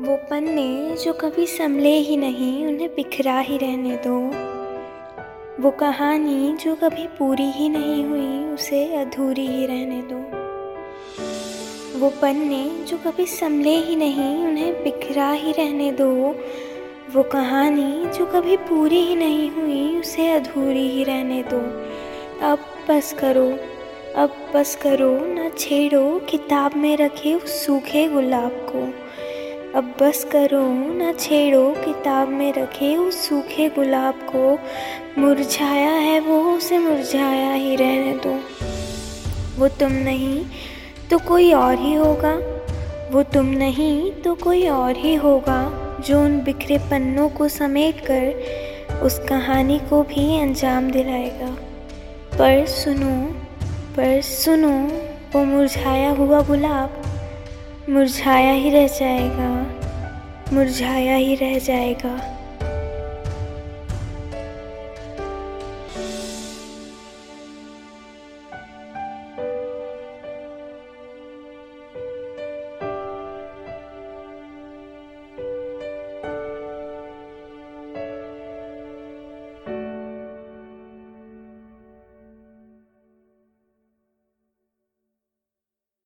वो पन्ने जो कभी संभले ही नहीं, उन्हें बिखरा ही रहने दो। वो कहानी जो कभी पूरी ही नहीं हुई, उसे अधूरी ही रहने दो। वो पन्ने जो कभी संभले ही नहीं, उन्हें बिखरा ही रहने दो। वो कहानी जो कभी पूरी ही नहीं हुई, उसे अधूरी ही रहने दो। अब बस करो, अब बस करो, ना छेड़ो, किताब में रखे उस सूखे गुलाब को। अब बस करो, ना छेड़ो किताब में रखे उस सूखे गुलाब को। मुरझाया है वो, उसे मुरझाया ही रहने दो। वो तुम नहीं तो कोई और ही होगा। वो तुम नहीं तो कोई और ही होगा, जो उन बिखरे पन्नों को समेट कर उस कहानी को भी अंजाम दिलाएगा। पर सुनो पर सुनो, वो मुरझाया हुआ गुलाब। मुरझाया ही रह जाएगा मुरझाया ही रह जाएगा।